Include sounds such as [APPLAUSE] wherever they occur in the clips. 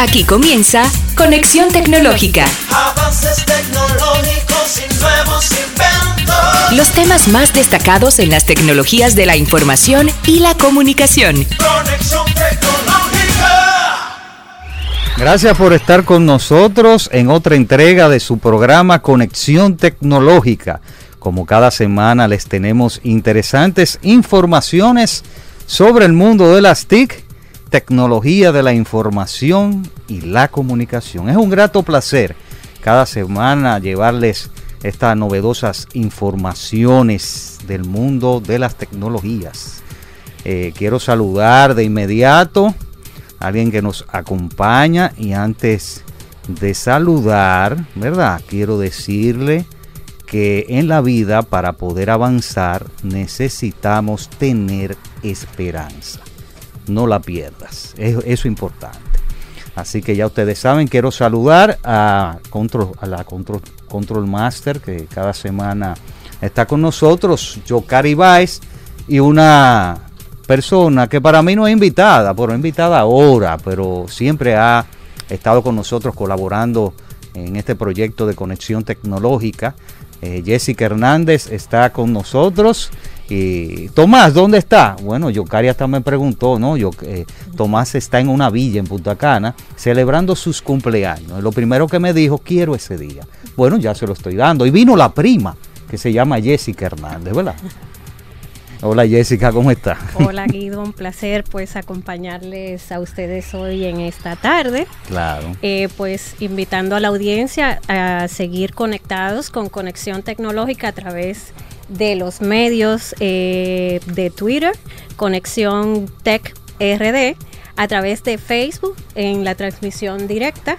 Aquí comienza Conexión Tecnológica. Avances tecnológicos y nuevos inventos. Los temas más destacados en las tecnologías de la información y la comunicación. Conexión tecnológica. Gracias por estar con nosotros en otra entrega de su programa Conexión Tecnológica. Como cada semana les tenemos interesantes informaciones sobre el mundo de las TIC, tecnología de la información y la comunicación. Es un grato placer cada semana llevarles estas novedosas informaciones del mundo de las tecnologías. Eh, quiero saludar de inmediato a alguien que nos acompaña y antes de saludar, ¿verdad? Quiero decirle que en la vida para poder avanzar necesitamos tener esperanza. No la pierdas, eso es importante. Así que ya ustedes saben, quiero saludar a, Control, a la Control, Control Master que cada semana está con nosotros, Yokari Baez, y una persona que para mí no es invitada, pero invitada ahora, pero siempre ha estado con nosotros colaborando en este proyecto de conexión tecnológica. Eh, Jessica Hernández está con nosotros. Y Tomás, ¿dónde está? Bueno, Yocari hasta me preguntó, ¿no? Yo, eh, Tomás está en una villa en Punta Cana celebrando sus cumpleaños. Lo primero que me dijo, quiero ese día. Bueno, ya se lo estoy dando. Y vino la prima, que se llama Jessica Hernández, ¿verdad? Hola Jessica, ¿cómo está? Hola Guido, un placer pues acompañarles a ustedes hoy en esta tarde. Claro. Eh, pues invitando a la audiencia a seguir conectados con Conexión Tecnológica a través de los medios eh, de Twitter, Conexión Tech RD, a través de Facebook en la transmisión directa,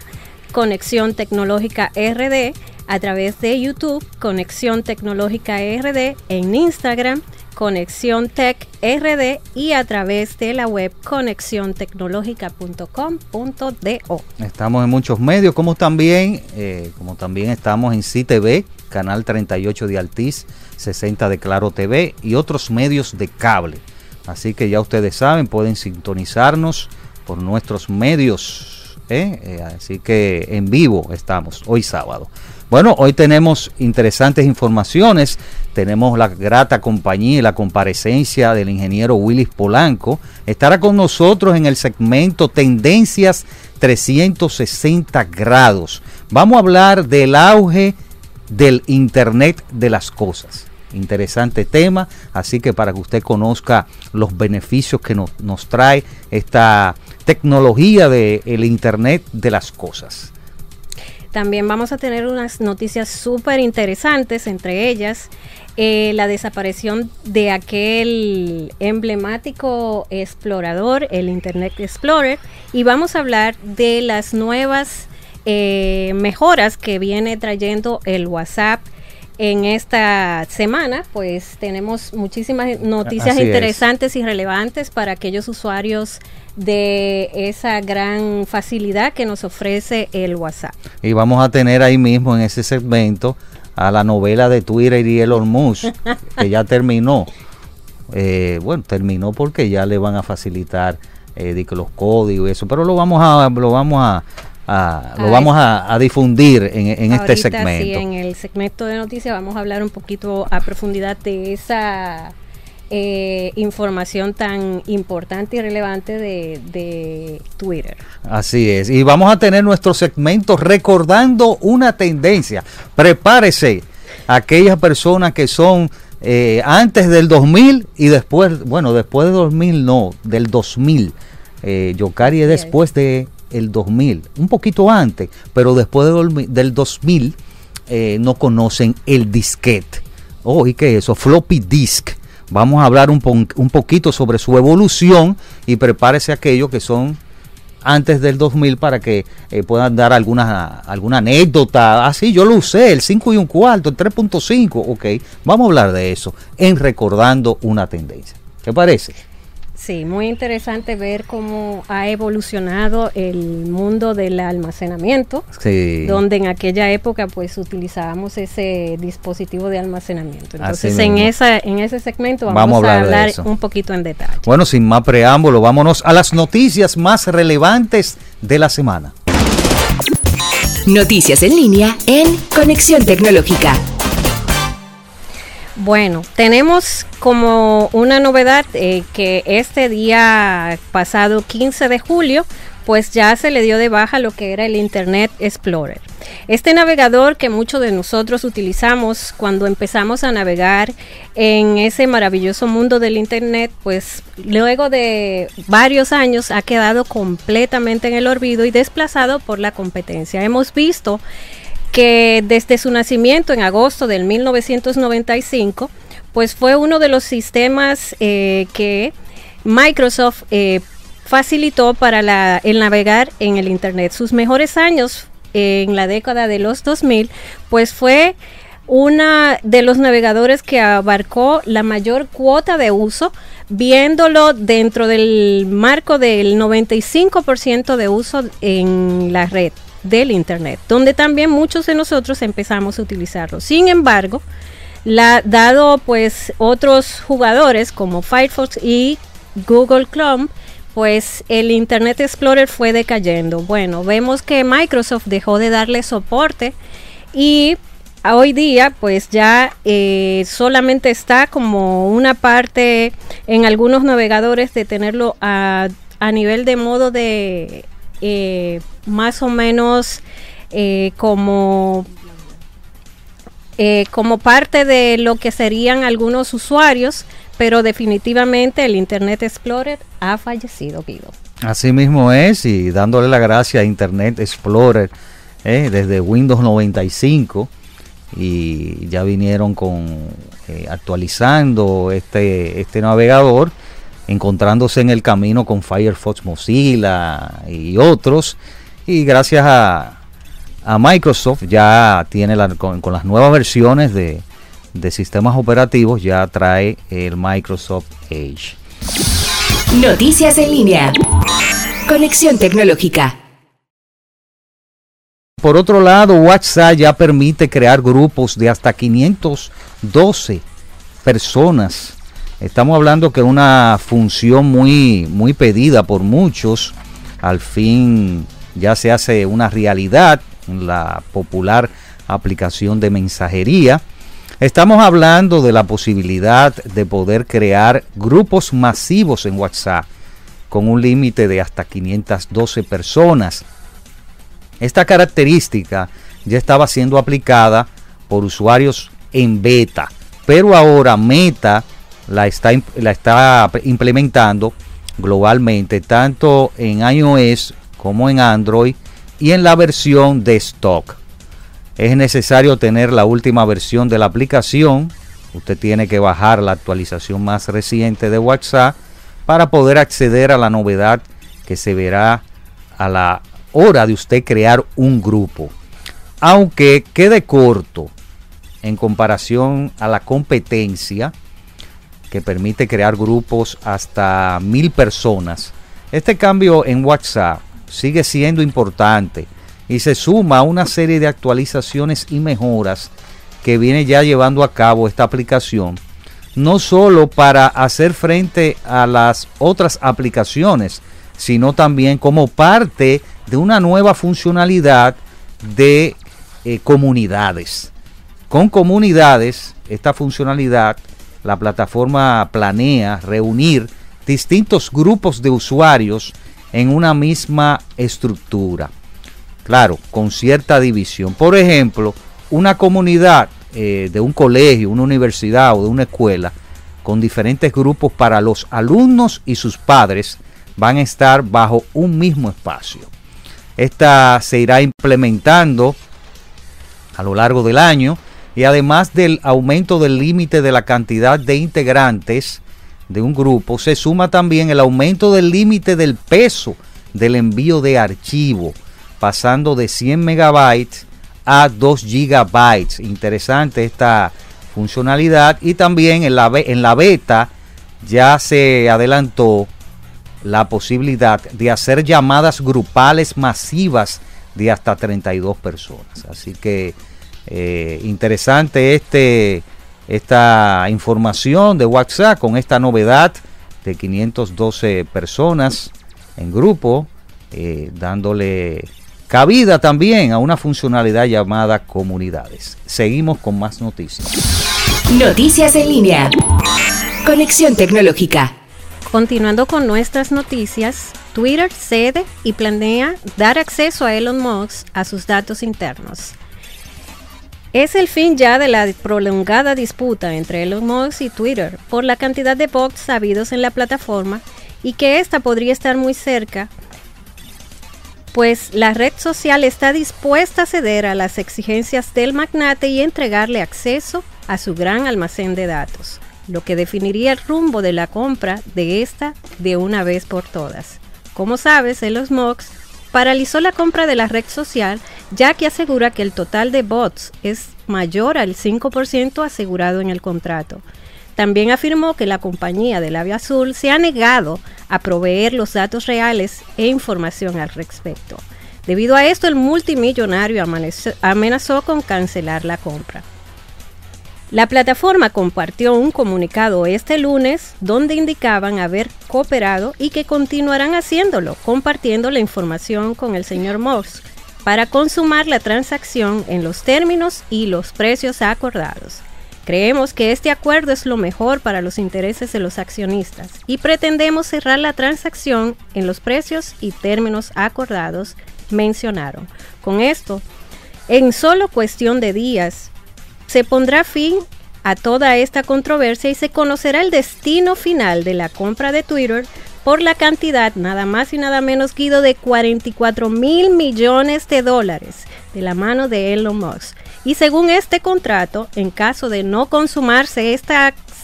Conexión Tecnológica RD, a través de YouTube, Conexión Tecnológica RD, en Instagram, Conexión Tech RD y a través de la web conexióntecnológica.com.do. Estamos en muchos medios, como también, eh, como también estamos en CTV, canal 38 de Altiz, 60 de Claro TV y otros medios de cable. Así que ya ustedes saben, pueden sintonizarnos por nuestros medios. ¿eh? Eh, así que en vivo estamos hoy sábado. Bueno, hoy tenemos interesantes informaciones. Tenemos la grata compañía y la comparecencia del ingeniero Willis Polanco. Estará con nosotros en el segmento Tendencias 360 grados. Vamos a hablar del auge del Internet de las Cosas. Interesante tema, así que para que usted conozca los beneficios que nos, trae esta tecnología del Internet de las Cosas. También vamos a tener unas noticias súper interesantes, entre ellas eh, la desaparición de aquel emblemático explorador, el Internet Explorer, y vamos a hablar de las nuevas eh, mejoras que viene trayendo el WhatsApp en esta semana, pues tenemos muchísimas noticias Así es. interesantes y relevantes para aquellos usuarios de esa gran facilidad que nos ofrece el WhatsApp. Y vamos a tener ahí mismo en ese segmento a la novela de Twitter y Elon Musk, [LAUGHS] que ya terminó. Eh, bueno, terminó porque ya le van a facilitar eh, los códigos y eso, pero lo vamos a, lo vamos a, a- lo Ay. vamos a, a difundir en, en este Ahorita, Sí, segmento. en el segmento de noticias vamos a hablar un poquito a profundidad de esa eh, información tan importante y relevante de, de Twitter. Así es. Y vamos a tener nuestro segmento recordando una tendencia. Prepárese aquellas personas que son eh, antes del 2000 y después, bueno, después del 2000 no, del 2000. Eh, Yocari es. después de el 2000, un poquito antes, pero después del dolmi- del 2000 eh, no conocen el disquete. Oh, ¿y qué es eso? Floppy disk. Vamos a hablar un, un poquito sobre su evolución y prepárese aquellos que son antes del 2000 para que eh, puedan dar alguna, alguna anécdota. Así, yo lo usé, el 5 y un cuarto, el 3.5. Ok, vamos a hablar de eso en Recordando una Tendencia. ¿Qué parece? Sí, muy interesante ver cómo ha evolucionado el mundo del almacenamiento, Sí. donde en aquella época pues utilizábamos ese dispositivo de almacenamiento. Así Entonces en mismo. esa en ese segmento vamos, Vamos a hablar un poquito en detalle. Bueno, sin más preámbulo, vámonos a las noticias más relevantes de la semana. Noticias en línea en Conexión Tecnológica. Bueno, tenemos como una novedad eh, que este día pasado 15 de julio, pues ya se le dio de baja lo que era el Internet Explorer. Este navegador que muchos de nosotros utilizamos cuando empezamos a navegar en ese maravilloso mundo del Internet, pues luego de varios años ha quedado completamente en el olvido y desplazado por la competencia. Hemos visto que desde su nacimiento en agosto del 1995, pues fue uno de los sistemas eh, que Microsoft eh, facilitó para la- el navegar en el Internet. Sus mejores años eh, en la década de los 2000, pues fue una de los navegadores que abarcó la mayor cuota de uso, viéndolo dentro del marco del 95% de uso en la red del Internet, donde también muchos de nosotros empezamos a utilizarlo. Sin embargo, dado pues otros jugadores como Firefox y Google Chrome, pues el Internet Explorer fue decayendo. Bueno, vemos que Microsoft dejó de darle soporte y hoy día pues ya eh, solamente está como una parte en algunos navegadores de tenerlo a, a nivel de modo de eh, más o menos eh, como eh, como parte de lo que serían algunos usuarios, pero definitivamente el Internet Explorer ha fallecido, Guido. Así mismo es, y dándole la gracia a Internet Explorer eh, desde Windows 95 y ya vinieron con eh, actualizando este, este navegador, encontrándose en el camino con Firefox Mozilla y otros, y gracias a, a Microsoft ya tiene la- con, con las nuevas versiones de, de sistemas operativos, ya trae el Microsoft Edge. Noticias en línea. Conexión Tecnológica. Por otro lado, WhatsApp ya permite crear grupos de hasta 512 personas. Estamos hablando que una función muy, muy pedida por muchos. Al fin ya se hace una realidad en la popular aplicación de mensajería. Estamos hablando de la posibilidad de poder crear grupos masivos en WhatsApp con un límite de hasta 512 personas. Esta característica ya estaba siendo aplicada por usuarios en beta, pero ahora Meta la está, la está implementando globalmente, tanto en iOS como en Android y en la versión de stock. Es necesario tener la última versión de la aplicación. Usted tiene que bajar la actualización más reciente de WhatsApp para poder acceder a la novedad que se verá a la hora de usted crear un grupo. Aunque quede corto en comparación a la competencia que permite crear grupos hasta mil personas, este cambio en WhatsApp sigue siendo importante y se suma a una serie de actualizaciones y mejoras que viene ya llevando a cabo esta aplicación, no solo para hacer frente a las otras aplicaciones, sino también como parte de una nueva funcionalidad de eh, comunidades. Con comunidades, esta funcionalidad, la plataforma planea reunir distintos grupos de usuarios en una misma estructura. Claro, con cierta división. Por ejemplo, una comunidad eh, de un colegio, una universidad o de una escuela con diferentes grupos para los alumnos y sus padres van a estar bajo un mismo espacio. Esta se irá implementando a lo largo del año y además del aumento del límite de la cantidad de integrantes de un grupo, se suma también el aumento del límite del peso del envío de archivo, pasando de 100 megabytes a 2 gigabytes. Interesante esta funcionalidad y también en la, en la beta ya se adelantó la posibilidad de hacer llamadas grupales masivas de hasta 32 personas. Así que eh, interesante este, esta información de WhatsApp con esta novedad de 512 personas en grupo, eh, dándole cabida también a una funcionalidad llamada comunidades. Seguimos con más noticias. Noticias en línea. Conexión tecnológica. Continuando con nuestras noticias, Twitter cede y planea dar acceso a Elon Musk a sus datos internos. Es el fin ya de la prolongada disputa entre Elon Musk y Twitter por la cantidad de bots sabidos en la plataforma y que ésta podría estar muy cerca, pues la red social está dispuesta a ceder a las exigencias del magnate y entregarle acceso a su gran almacén de datos, lo que definiría el rumbo de la compra de esta de una vez por todas. Como sabes, Elon Musk paralizó la compra de la red social ya que asegura que el total de bots es mayor al 5% asegurado en el contrato. También afirmó que la compañía de Labia Azul se ha negado a proveer los datos reales e información al respecto. Debido a esto, el multimillonario amenazó con cancelar la compra. La plataforma compartió un comunicado este lunes donde indicaban haber cooperado y que continuarán haciéndolo, compartiendo la información con el señor Moss para consumar la transacción en los términos y los precios acordados. Creemos que este acuerdo es lo mejor para los intereses de los accionistas y pretendemos cerrar la transacción en los precios y términos acordados, mencionaron. Con esto, en solo cuestión de días, se pondrá fin a toda esta controversia y se conocerá el destino final de la compra de Twitter por la cantidad nada más y nada menos Guido de 44 mil millones de dólares de la mano de Elon Musk. Y según este contrato, en caso de no consumarse este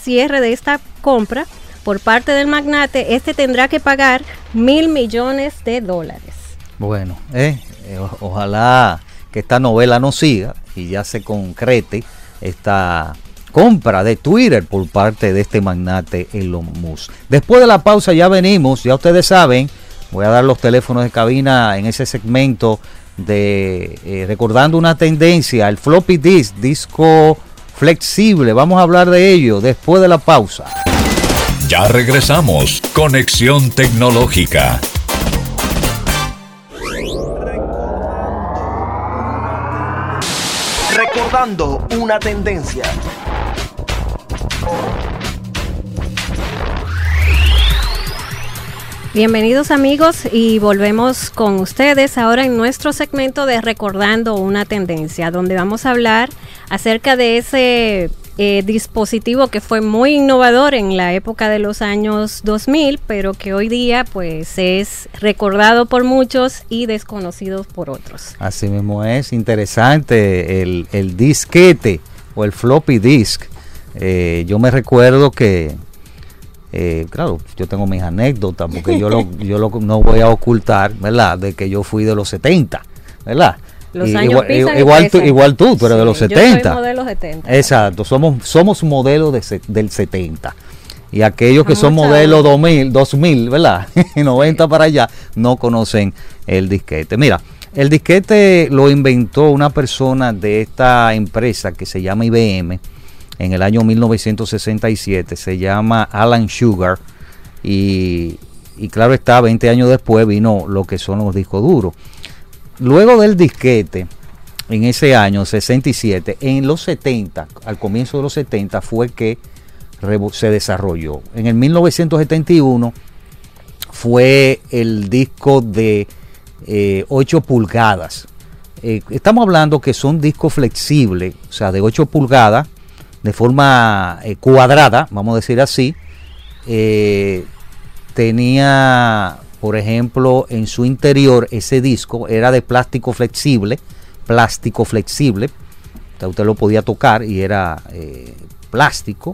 cierre de esta compra por parte del magnate, este tendrá que pagar mil millones de dólares. Bueno, eh, eh, ojalá que esta novela no siga y ya se concrete esta compra de Twitter por parte de este magnate Elon Musk. Después de la pausa ya venimos, ya ustedes saben, voy a dar los teléfonos de cabina en ese segmento de eh, recordando una tendencia, el floppy disk, disco flexible. Vamos a hablar de ello después de la pausa. Ya regresamos. Conexión tecnológica. Recordando una tendencia. Bienvenidos amigos y volvemos con ustedes ahora en nuestro segmento de Recordando una tendencia, donde vamos a hablar acerca de ese eh, dispositivo que fue muy innovador en la época de los años 2000, pero que hoy día pues es recordado por muchos y desconocido por otros. Así mismo es, interesante el, el disquete o el floppy disk. Eh, yo me recuerdo que, eh, claro, yo tengo mis anécdotas, porque yo, lo, [LAUGHS] yo lo, no voy a ocultar, ¿verdad? De que yo fui de los 70, ¿verdad? Los Y años igual, pisan igual, tú, igual tú, tú eres de los yo soy 70. modelo 70. Exacto, somos, somos modelos de del 70. Y aquellos que son honra. 2000, 2000, ¿verdad? [LAUGHS] 90 para allá, no conocen el disquete. Mira, el disquete lo inventó una persona de esta empresa que se llama IBM en el año 1967. Se llama Alan Sugar. Y, y claro está, 20 años después vino lo que son los discos duros. Luego del disquete, en ese año 67, en los 70, al comienzo de los 70 fue que se desarrolló. En el 1971 fue el disco de eh, 8 pulgadas. Eh, estamos hablando que son discos flexibles, o sea, de 8 pulgadas, de forma eh, cuadrada, vamos a decir así. Eh, tenía, por ejemplo, en su interior ese disco era de plástico flexible, plástico flexible, o usted lo podía tocar y era eh, plástico,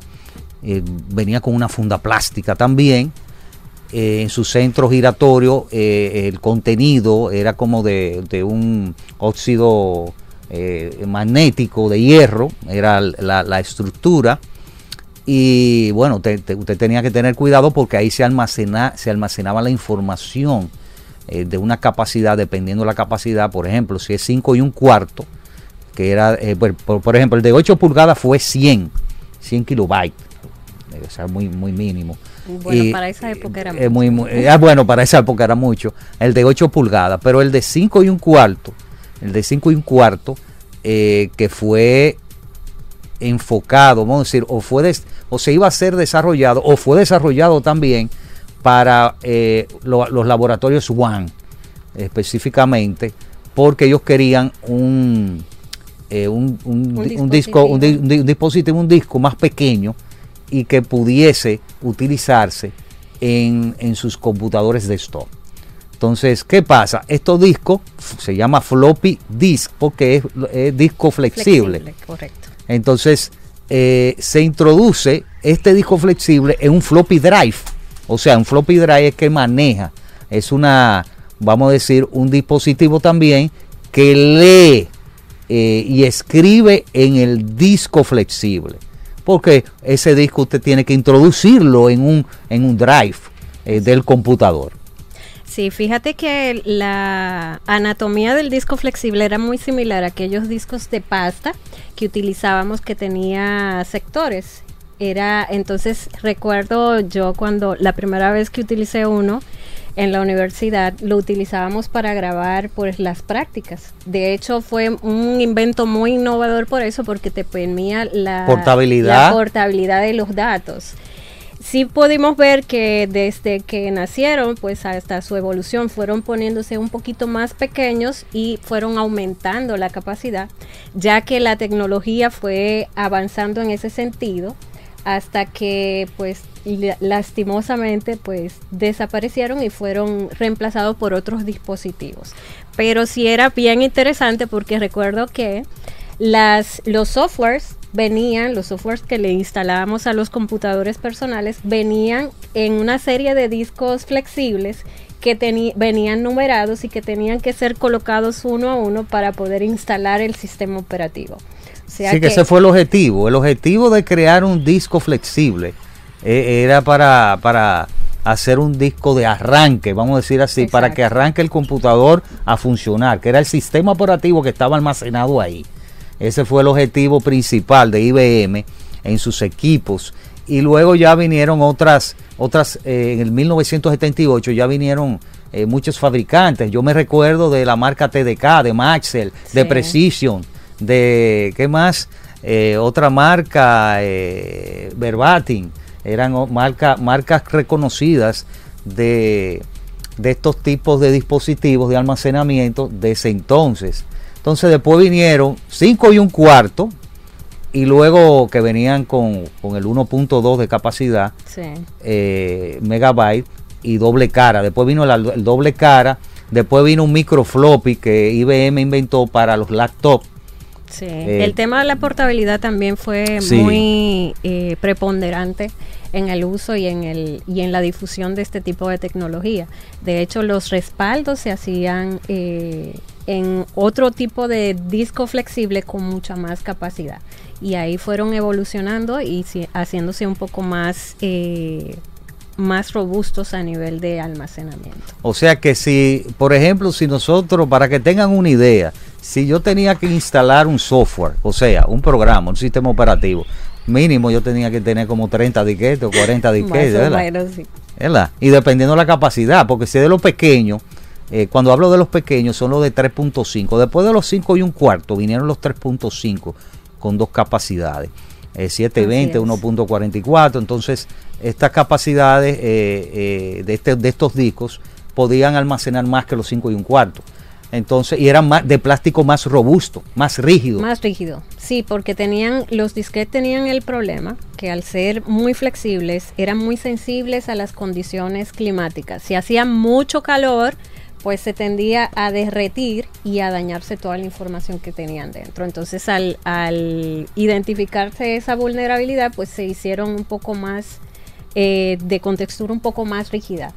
Eh, venía con una funda plástica también, Eh, en su centro giratorio el contenido era como de, un óxido magnético de hierro, era la estructura Y bueno, te- te- usted tenía que tener cuidado porque ahí se, almacena, se almacenaba la información eh, de una capacidad, dependiendo de la capacidad, por ejemplo, si es 5 y un cuarto, que era, eh, por, por- ejemplo, el de 8 pulgadas fue 100, 100 kilobytes, debe ser muy, muy mínimo. Bueno, Y, para esa época era eh, mucho. muy, muy- eh, ah, bueno, para esa época era mucho, el de 8 pulgadas, pero el de 5 y un cuarto, el de 5 y un cuarto, eh, que fue enfocado, vamos a decir, o fue des- o se iba a ser desarrollado, o fue desarrollado también para eh, lo- los laboratorios One, específicamente, porque ellos querían un, eh, un, un Un di- un disco, un, di- un di- un dispositivo, un disco más pequeño y que pudiese utilizarse en, en sus computadores desktop. Entonces, ¿qué pasa? Estos discos se llama floppy disk porque es, es disco flexible. Correcto. Entonces, eh, se introduce este disco flexible en un floppy drive. O sea, un floppy drive es que maneja. Es una, vamos a decir, un dispositivo también que lee eh, y escribe en el disco flexible. Porque ese disco usted tiene que introducirlo en un, en un drive eh, del computador. Sí, fíjate que la anatomía del disco flexible era muy similar a aquellos discos de pasta que utilizábamos que tenía sectores. Era entonces recuerdo yo cuando la primera vez que utilicé uno en la universidad lo utilizábamos para grabar pues las prácticas. De hecho fue un invento muy innovador por eso porque te permitía la Portabilidad. la portabilidad de los datos sí pudimos ver que desde que nacieron, pues hasta su evolución, fueron poniéndose un poquito más pequeños y fueron aumentando la capacidad, ya que la tecnología fue avanzando en ese sentido hasta que pues la- lastimosamente pues desaparecieron y fueron reemplazados por otros dispositivos. Pero sí era bien interesante porque recuerdo que las, los softwares venían, los softwares que le instalábamos a los computadores personales, venían en una serie de discos flexibles que venían numerados y que tenían que ser colocados uno a uno para poder instalar el sistema operativo. O sea sí, que, ese fue el objetivo. El objetivo de crear un disco flexible eh, era para, para hacer un disco de arranque, vamos a decir así, para que arranque el computador a funcionar, que era el sistema operativo que estaba almacenado ahí. Ese fue el objetivo principal de IBM en sus equipos. Y luego ya vinieron otras, otras eh, en el 1978 ya vinieron eh, muchos fabricantes. Yo me recuerdo de la marca TDK, de Maxell, de. Precision, de, ¿qué más? Eh, otra marca, Verbatim. Eran marca, marcas reconocidas de, de estos tipos de dispositivos de almacenamiento de ese entonces. Entonces después vinieron 5 y un cuarto y luego que venían con, con el 1.2 de capacidad Sí. eh, megabyte y doble cara. Después vino la- el doble cara. Después vino un micro floppy que IBM inventó para los laptops. Sí, Eh, el tema de la portabilidad también fue Sí. muy eh, preponderante en el uso y en el y en la difusión de este tipo de tecnología. De hecho, los respaldos se hacían eh, en otro tipo de disco flexible con mucha más capacidad y ahí fueron evolucionando y si- haciéndose un poco más eh, más robustos a nivel de almacenamiento. O sea que si, por ejemplo, si nosotros, para que tengan una idea, si yo tenía que instalar un software, o sea, un programa, un sistema operativo, mínimo yo tenía que tener como 30 disquetes o 40 [LAUGHS] disquetes, ¿verdad? menos, sí. ¿verdad? Y dependiendo de la capacidad, porque si es de los pequeños, eh, cuando hablo de los pequeños son los de 3.5. Después de los 5 y un cuarto vinieron los 3.5 con dos capacidades. eh, 720, Así es. 1.44. Entonces, estas capacidades eh, eh, de, este- de estos discos podían almacenar más que los 5 y un cuarto. Entonces, y eran más, de plástico más robusto, más rígido. Más rígido, sí, porque tenían, los disquetes tenían el problema que al ser muy flexibles eran muy sensibles a las condiciones climáticas. Si hacía mucho calor, pues se tendía a derretir y a dañarse toda la información que tenían dentro. Entonces al, al identificarse esa vulnerabilidad, pues se hicieron un poco más eh, de contextura un poco más rígida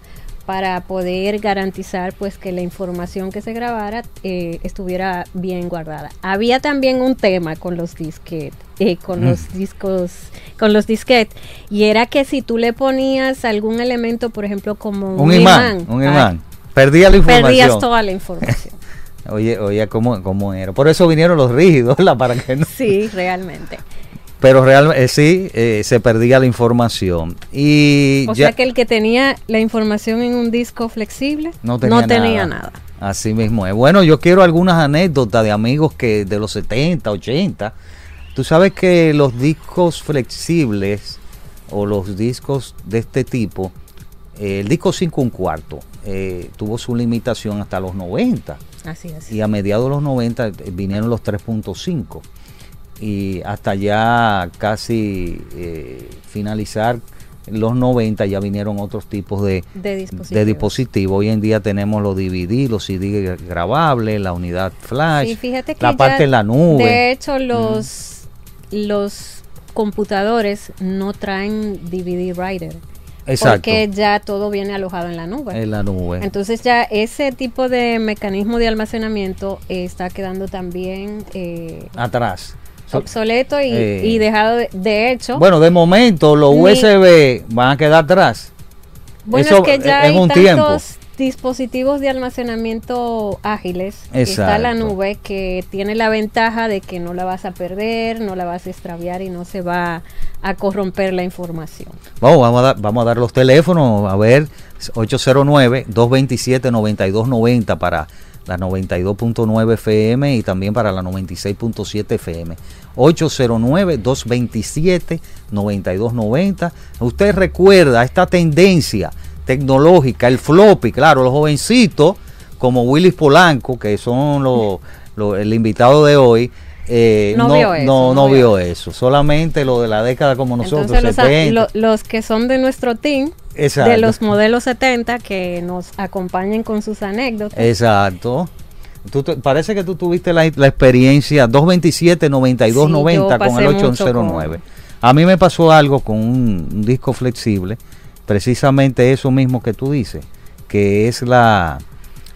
para poder garantizar pues que la información que se grabara eh, estuviera bien guardada. Había también un tema con los disquetes, eh, con Mm. los discos, con los disquetes, y era que si tú le ponías algún elemento, por ejemplo, como Un imán, un ah, imán. Perdía la información. perdías toda la información. [LAUGHS] Oye, oye, ¿cómo, ¿cómo era? Por eso vinieron los rígidos, ¿verdad? Para que no... sí, realmente. Pero realmente sí, eh, se perdía la información. Y O ya sea que el que tenía la información en un disco flexible no tenía, nada. Así mismo es. Bueno, yo quiero algunas anécdotas de amigos que de los 70, 80. Tú sabes que los discos flexibles o los discos de este tipo, eh, el disco 5 un cuarto, eh, tuvo su limitación hasta los 90 Así es. y a mediados de los 90 vinieron los 3.5 y hasta ya casi eh, finalizar los 90 ya vinieron otros tipos de, de dispositivos. de dispositivos. Hoy en día tenemos los DVD, los CD grabables, la unidad flash, Sí, fíjate que la parte en la nube. De hecho, los, los computadores no traen DVD writer. Exacto, Porque ya todo viene alojado en la nube. en la nube. Entonces ya ese tipo de mecanismo de almacenamiento eh, está quedando también eh, Atrás. So- obsoleto y, eh, y dejado de, de hecho. bueno, de momento los Ni- USB van a quedar atrás. Bueno, Eso es que ya en hay un tantos tiempo. Dispositivos de almacenamiento ágiles. Está la Exacto. nube que tiene la ventaja de que no la vas a perder, no la vas a extraviar y no se va a corromper la información. Vamos, vamos, a dar, vamos a dar los teléfonos, a ver, 809-227-9290 para la 92.9 FM y también para la 96.7 FM. 809-227-9290. Usted recuerda esta tendencia tecnológica, el floppy, claro, los jovencitos como Willis Polanco, que son los, los- el invitado de hoy, eh, No no, vio eso, no, vio eso. Solamente lo de la década como nosotros, Entonces los, a- 70. lo- los que son de nuestro team, Exacto. de los modelos 70, que nos acompañen con sus anécdotas. Exacto. Tú te- parece que tú tuviste la, la experiencia 227-9290 Sí, con el pasé mucho 809. A mí me pasó algo con un, un disco flexible, precisamente eso mismo que tú dices, que es la,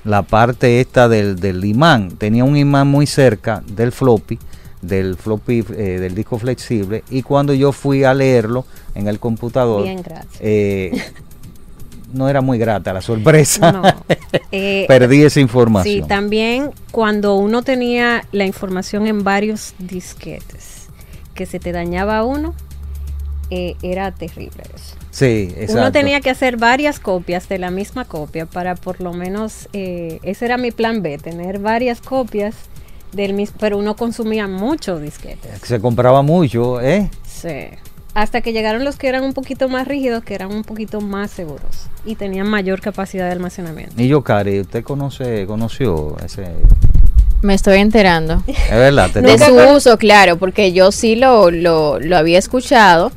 la parte esta del, del imán. Tenía un imán muy cerca del floppy, del floppy eh, del disco flexible, y cuando yo fui a leerlo en el computador, Bien, eh, no era muy grata la sorpresa. No. [LAUGHS] Eh, Perdí esa Sí, información. también cuando uno tenía la información en varios disquetes, que se te dañaba uno, era terrible eso. Sí, exacto. Uno tenía que hacer varias copias de la misma copia para por lo menos, eh, ese era mi plan B, tener varias copias del mismo, pero uno consumía muchos disquetes. Se compraba mucho, ¿eh? Sí. Hasta que llegaron los que eran un poquito más rígidos, que eran un poquito más seguros y tenían mayor capacidad de almacenamiento. Y yo, Cari, ¿usted conoce, conoció ese? Me estoy enterando. Es verdad, De su uso, claro, porque yo sí lo, lo, lo había escuchado,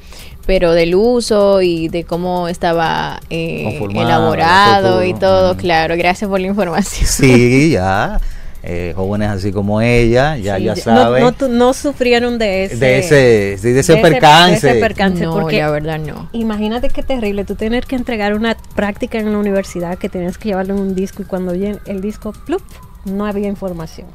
pero del uso y de cómo estaba eh, elaborado y todo. Mm. claro. Gracias por la información. Sí, ya. eh, jóvenes así como ella, ya, Sí, ya saben. No, sufrieron de ese, de ese, sí, de ese percance. de ese percance, No, porque la verdad no. imagínate qué terrible tú tener que entregar una práctica en la universidad que tenías que llevarlo en un disco y cuando oyen el disco, plup, no había información.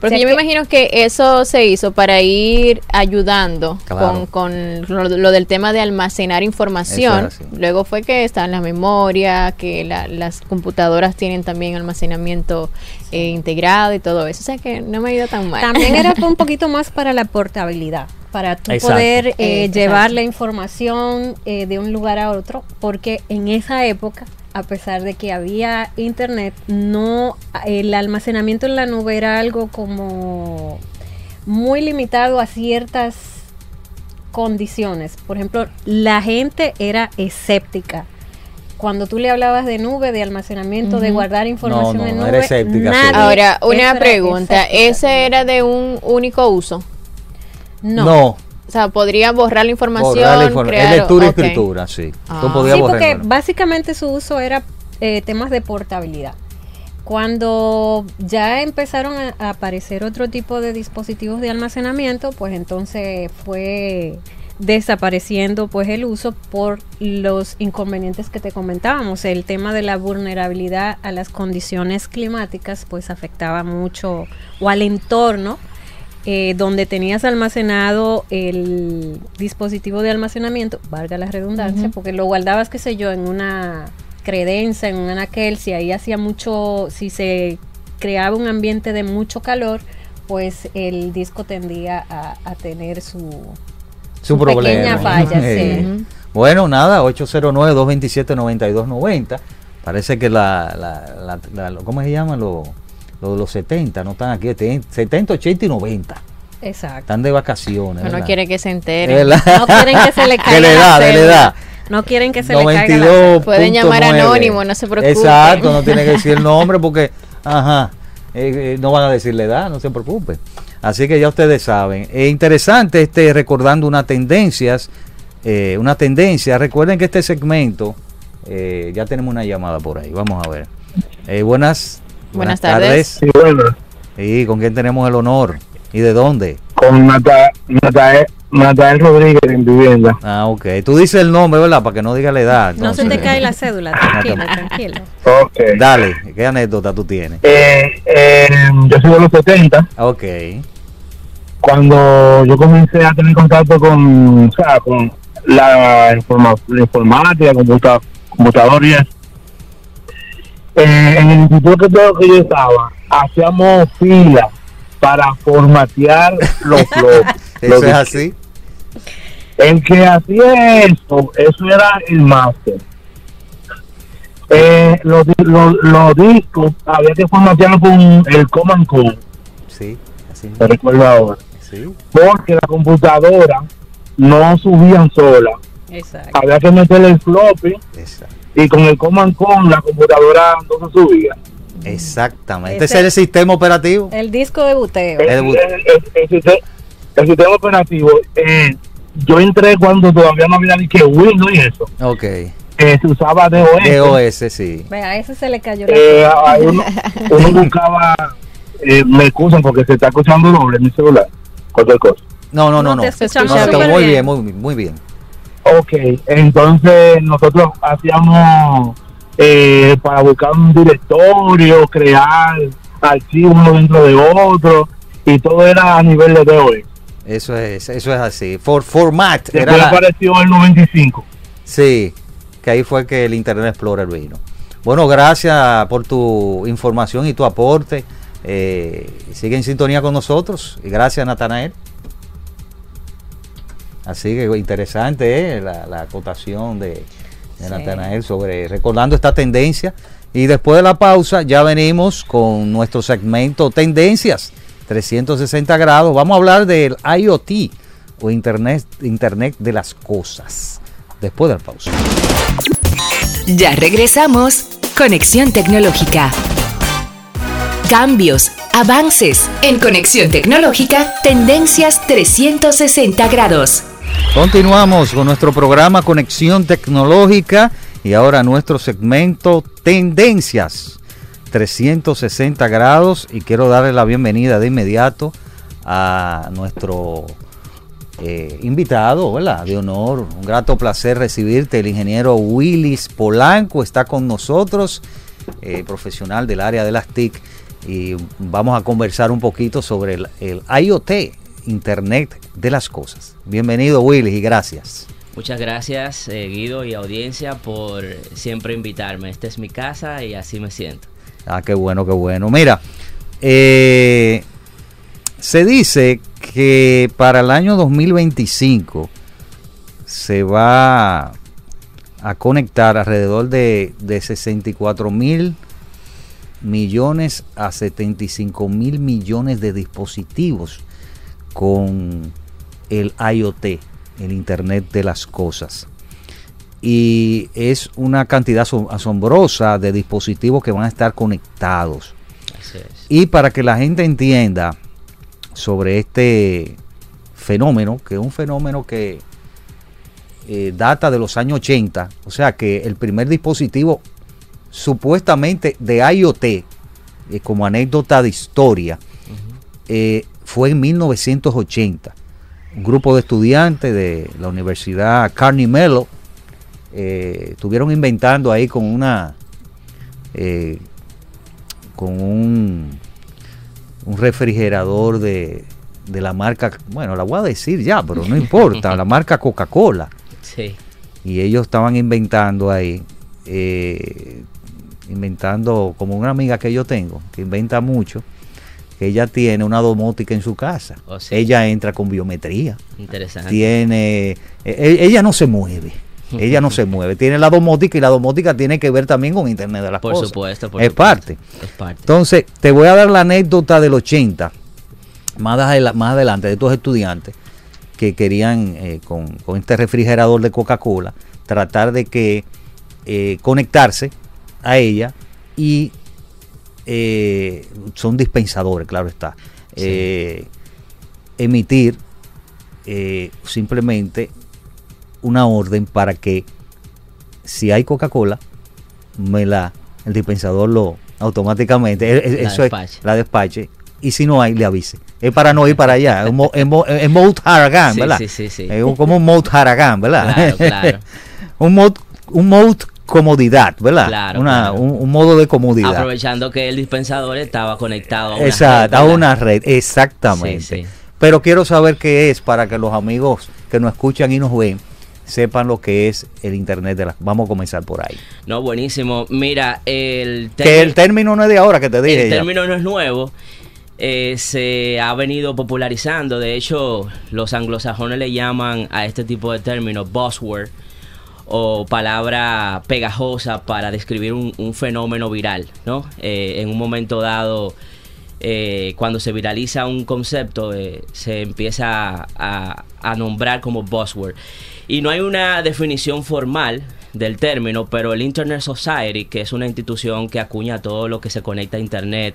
Porque O sea yo me imagino que eso se hizo para ir ayudando Claro. con, con lo, lo del tema de almacenar información. Luego fue que está en la memoria, que la- las computadoras tienen también almacenamiento eh, integrado y todo eso. O sea que no me ha ido tan mal. También era [LAUGHS] un poquito más para la portabilidad, para tú Exacto. poder eh, llevar la información eh, de un lugar a otro, porque en esa época, a pesar de que había internet, no el almacenamiento en la nube era algo como muy limitado a ciertas condiciones. Por ejemplo, la gente era escéptica. Cuando tú le hablabas de nube, de almacenamiento, de guardar información No, no, en no nube, era escéptica, nadie- Ahora, una pregunta. escéptica. ¿Ese era de un único uso? No. No, O sea, podría borrar la información. borrar la informa- crear- es lectura y escritura, sí. Ah. Tú podías Sí, borrar porque bueno. básicamente su uso era eh, temas de portabilidad. Cuando ya empezaron a, a aparecer otro tipo de dispositivos de almacenamiento, pues entonces fue desapareciendo pues el uso por los inconvenientes que te comentábamos. El tema de la vulnerabilidad a las condiciones climáticas pues afectaba mucho o al entorno eh, donde tenías almacenado el dispositivo de almacenamiento, valga la redundancia, porque lo guardabas, qué sé yo, en una credencia, en un anaquel, si ahí hacía mucho, si se creaba un ambiente de mucho calor, pues el disco tendía a, tener su, su, pequeña falla. [LAUGHS] sí. Bueno, nada, 809-227-9290. Parece que la, la, la, ¿cómo se llama? Los, los 70 no están aquí, 70, 80 y 90. Exacto. Están de vacaciones. No, quiere que se entere. [LAUGHS] No quieren que se le caiga. la edad, de la edad. No quieren que se le caiga la Pueden llamar anónimo, no se preocupen. Exacto, no tiene que decir el [LAUGHS] nombre porque, ajá, eh, eh, no van a decir la edad, no se preocupen. Así que ya ustedes saben. Es interesante este recordando unas tendencias, eh, una tendencia. Recuerden que este segmento, ya tenemos una llamada por ahí. Vamos a ver. buenas, buenas, tardes. Sí, ¿Y con quién tenemos el honor? ¿Y de dónde? Con Natael, Natael Rodríguez en vivienda. Ah, ok. Tú dices el nombre, ¿verdad? Para que no diga la edad. No se te cae la cédula, tranquilo, [LAUGHS] tranquilo. Okay. Dale, ¿qué anécdota tú tienes? Eh, eh, yo soy de los 70. Ok. Cuando yo comencé a tener contacto con, o sea, con la, informática, computa, computador y eso, eh, en el instituto que yo estaba, hacíamos filas para formatear los [LAUGHS] blogs. ¿Eso es así? El que hacía eso, eso era el máster. Eh, los, los, discos había que formatearlos con el Command Code. Sí, así. Me recuerdo ahora. Sí. Porque la computadora no subían sola. Exacto. Había que meterle el floppy. Exacto. Y con el Command Code la computadora no se subía. Exactamente. Ese, es el sistema operativo. El disco de buteo. El, sistema operativo. Eh, yo entré cuando todavía no había ni que Windows y eso. Ok. se usaba DOS. DOS, sí. Vea, ese se le cayó. Eh, uno, [LAUGHS] uno, buscaba, eh, me excusan porque se está escuchando doble en mi celular. Cualquier cosa. No, no, no, no. no. muy bien, muy, muy bien. Ok, entonces nosotros hacíamos eh, para buscar un directorio, crear archivos uno dentro de otro, y todo era a nivel de DOS. Eso es, eso es así. For, format. Después era apareció el 95. Sí, que ahí fue que el Internet Explorer vino. Bueno, gracias por tu información y tu aporte. Eh, sigue en sintonía con nosotros. Y gracias, Natanael. Así que interesante eh, la, la acotación de, de sobre recordando esta tendencia. Y después de la pausa ya venimos con nuestro segmento Tendencias 360 grados. Vamos a hablar del IoT o Internet, Internet de las Cosas. Después de la pausa. Ya regresamos. Conexión Tecnológica. Cambios, avances. En Conexión Tecnológica, Tendencias 360 grados. Continuamos con nuestro programa Conexión Tecnológica y ahora nuestro segmento Tendencias 360 grados y quiero darle la bienvenida de inmediato a nuestro eh, invitado, ¿verdad? De honor, un grato placer recibirte, el ingeniero Willis Polanco está con nosotros, eh, profesional del área de las TIC y vamos a conversar un poquito sobre el IoT, Internet de las Cosas. Bienvenido Willy y gracias. Muchas gracias eh, Guido y audiencia por siempre invitarme. Esta es mi casa y así me siento. Ah, qué bueno, qué bueno. Mira, eh, se dice que para el año 2025 se va a conectar alrededor de, de 64 mil millones a 75 mil millones de dispositivos con el IoT, el Internet de las Cosas. Y es una cantidad asombrosa de dispositivos que van a estar conectados. Y para que la gente entienda sobre este fenómeno, que es un fenómeno que eh, data de los años 80, o sea que el primer dispositivo supuestamente de IoT, eh, como anécdota de historia, fue en 1980. Un grupo de estudiantes de la Universidad Carnegie Mellon eh, estuvieron inventando ahí con una eh, con un, un refrigerador de, de la marca, bueno, la voy a decir ya, pero no importa, la marca Coca-Cola. Sí. Y ellos estaban inventando ahí, eh, inventando como una amiga que yo tengo, que inventa mucho, ella tiene una domótica en su casa. Oh, sí. Ella entra con biometría. Interesante. Tiene, e- e- ella no se mueve. Ella no se [LAUGHS] mueve. Tiene la domótica y la domótica tiene que ver también con Internet de las Por cosas. supuesto, por es supuesto. parte. Es parte. Entonces, te voy a dar la anécdota del 80, más, adela- más adelante, de estos estudiantes que querían, eh, con, con este refrigerador de Coca-Cola, tratar de que eh, conectarse a ella y eh, son dispensadores, claro está. Sí. eh, emitir eh, simplemente una orden para que si hay Coca-Cola, me la el dispensador lo automáticamente La eso despache. es la despache y si no hay le avise. Es para no ir para allá, es, mo- es, mo- es mode Haragán, ¿verdad? sí, sí, sí. Es como un mode Haragán, ¿verdad? Claro, claro. [LAUGHS] un mode un mode comodidad, ¿verdad? Claro, Una- claro. Un, un modo de comodidad. Aprovechando que el dispensador estaba conectado a una Exacto, red, a una red, exactamente. Sí, sí. Pero quiero saber qué es para que los amigos que nos escuchan y nos ven sepan lo que es el Internet de las... Vamos a comenzar por ahí. No, buenísimo. Mira, el, Que el término no es de ahora que te dije. el ya. término no es nuevo. eh, se ha venido popularizando. De hecho, los anglosajones le llaman a este tipo de términos buzzword o palabra pegajosa para describir un, fenómeno viral, ¿no? Eh, en un momento dado, eh, cuando se viraliza un concepto, eh, se empieza a, a nombrar como buzzword. Y no hay una definición formal del término, pero el Internet Society, que es una institución que acuña todo lo que se conecta a Internet,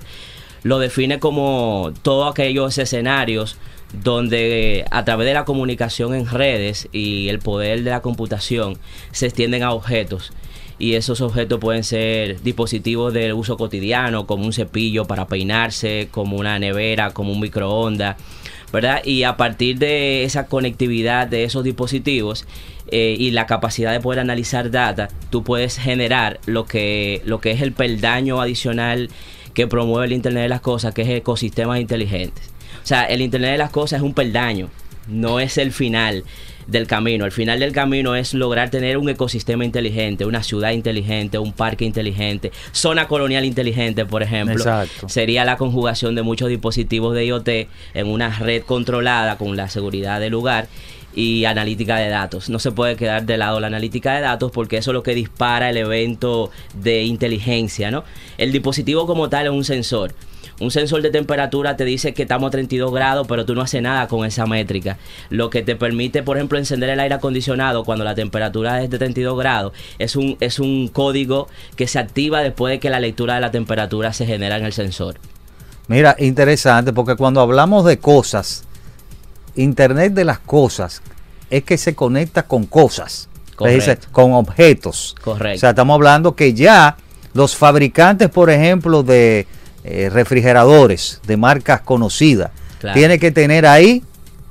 lo define como todos aquellos escenarios donde a través de la comunicación en redes y el poder de la computación se extienden a objetos y esos objetos pueden ser dispositivos de uso cotidiano como un cepillo para peinarse, como una nevera, como un microondas, ¿verdad? Y a partir de esa conectividad de esos dispositivos eh, y la capacidad de poder analizar data, tú puedes generar lo que, lo que es el peldaño adicional que promueve el Internet de las Cosas, que es ecosistemas inteligentes. O sea, el Internet de las Cosas es un peldaño, no es el final del camino. El final del camino es lograr tener un ecosistema inteligente, una ciudad inteligente, un parque inteligente, zona colonial inteligente, por ejemplo. Exacto. Sería la conjugación de muchos dispositivos de IoT en una red controlada con la seguridad del lugar y analítica de datos. No se puede quedar de lado la analítica de datos porque eso es lo que dispara el evento de inteligencia, ¿no? El dispositivo como tal es un sensor. Un sensor de temperatura te dice que estamos a 32 grados, pero tú no haces nada con esa métrica. Lo que te permite, por ejemplo, encender el aire acondicionado cuando la temperatura es de 32 grados, es un, es un código que se activa después de que la lectura de la temperatura se genera en el sensor. Mira, interesante, porque cuando hablamos de cosas, Internet de las cosas es que se conecta con cosas, con objetos. Correcto. O sea, estamos hablando que ya los fabricantes, por ejemplo, de eh, refrigeradores de marcas conocidas, Claro. tienen que tener ahí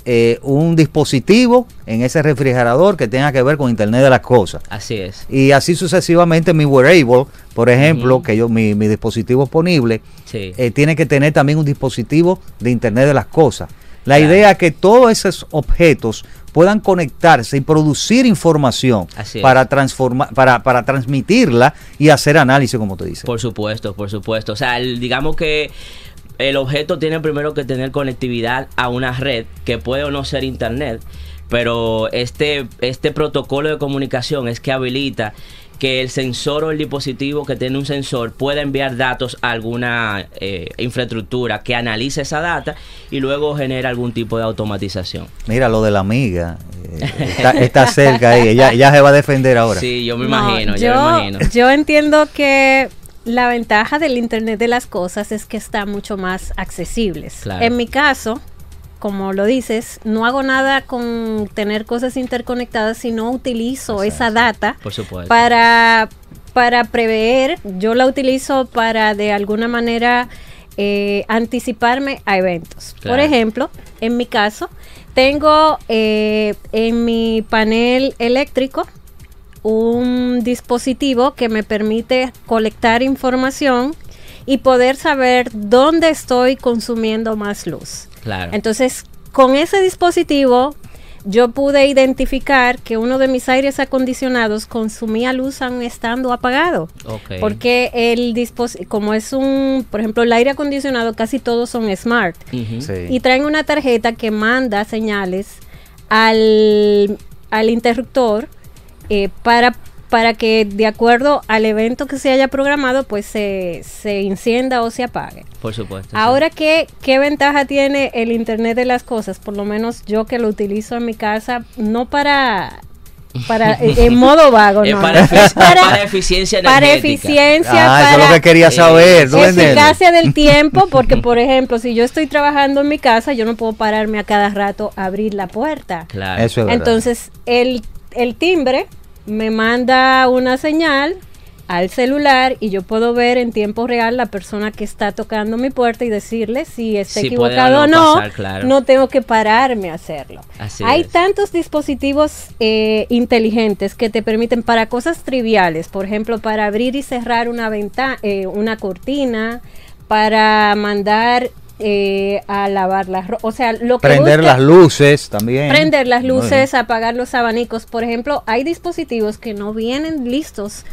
eh, un dispositivo en ese refrigerador que tenga que ver con Internet de las cosas. Así es. Y así sucesivamente mi wearable, por ejemplo, que yo mi, mi dispositivo ponible, Sí. eh, tiene que tener también un dispositivo de Internet de las Cosas. La Claro. idea es que todos esos objetos puedan conectarse y producir información para transformar, para, para transmitirla y hacer análisis, como te dice. Por supuesto, por supuesto. O sea, el- digamos que el objeto tiene primero que tener conectividad a una red que puede o no ser internet, pero este, este protocolo de comunicación es que habilita que el sensor o el dispositivo que tiene un sensor pueda enviar datos a alguna eh, infraestructura que analice esa data y luego genera algún tipo de automatización. Mira lo de la amiga, eh, está, está cerca ahí, ella, ella se va a defender ahora. Sí, yo me No, imagino, yo, yo me imagino. yo entiendo que la ventaja del Internet de las Cosas es que está mucho más accesibles. Claro. En mi caso, como lo dices, no hago nada con tener cosas interconectadas, sino utilizo esa data Por para, para prever, yo la utilizo para de alguna manera eh, anticiparme a eventos. Por ejemplo, en mi caso, Tengo eh, en mi panel eléctrico un dispositivo que me permite colectar información y poder saber dónde estoy consumiendo más luz. Claro. Entonces, con ese dispositivo yo pude identificar que uno de mis aires acondicionados consumía luz aún estando apagado. Porque el dispositivo, como es un, por ejemplo, el aire acondicionado casi todos son smart. Sí. Y traen una tarjeta que manda señales al, al interruptor eh, para, para que de acuerdo al evento que se haya programado, pues se, se encienda o se apague. Por supuesto. sí. Ahora, ¿qué, ¿qué ventaja tiene el Internet de las Cosas? Por lo menos yo que lo utilizo en mi casa, no para... para [LAUGHS] eh, en modo vago, no, para, Para- para eficiencia para energética. eficiencia, Ah, eso es para lo que quería saber. ¿no entiendes? eficacia del [LAUGHS] tiempo, porque por ejemplo, si yo estoy trabajando en mi casa, yo no puedo pararme a cada rato a abrir la puerta. Claro. Eso es verdad. Entonces, el, el timbre me manda una señal al celular y yo puedo ver en tiempo real la persona que está tocando mi puerta y decirle si está equivocado o no no. pasar, claro. No tengo que pararme a hacerlo. Así Hay es. tantos dispositivos eh, inteligentes que te permiten para cosas triviales, por ejemplo, para abrir y cerrar una ventana, una cortina, para mandar eh, a lavar las ro- o sea, lo que Prender las luces también. prender las luces, apagar los abanicos. Por ejemplo, hay dispositivos que no vienen listos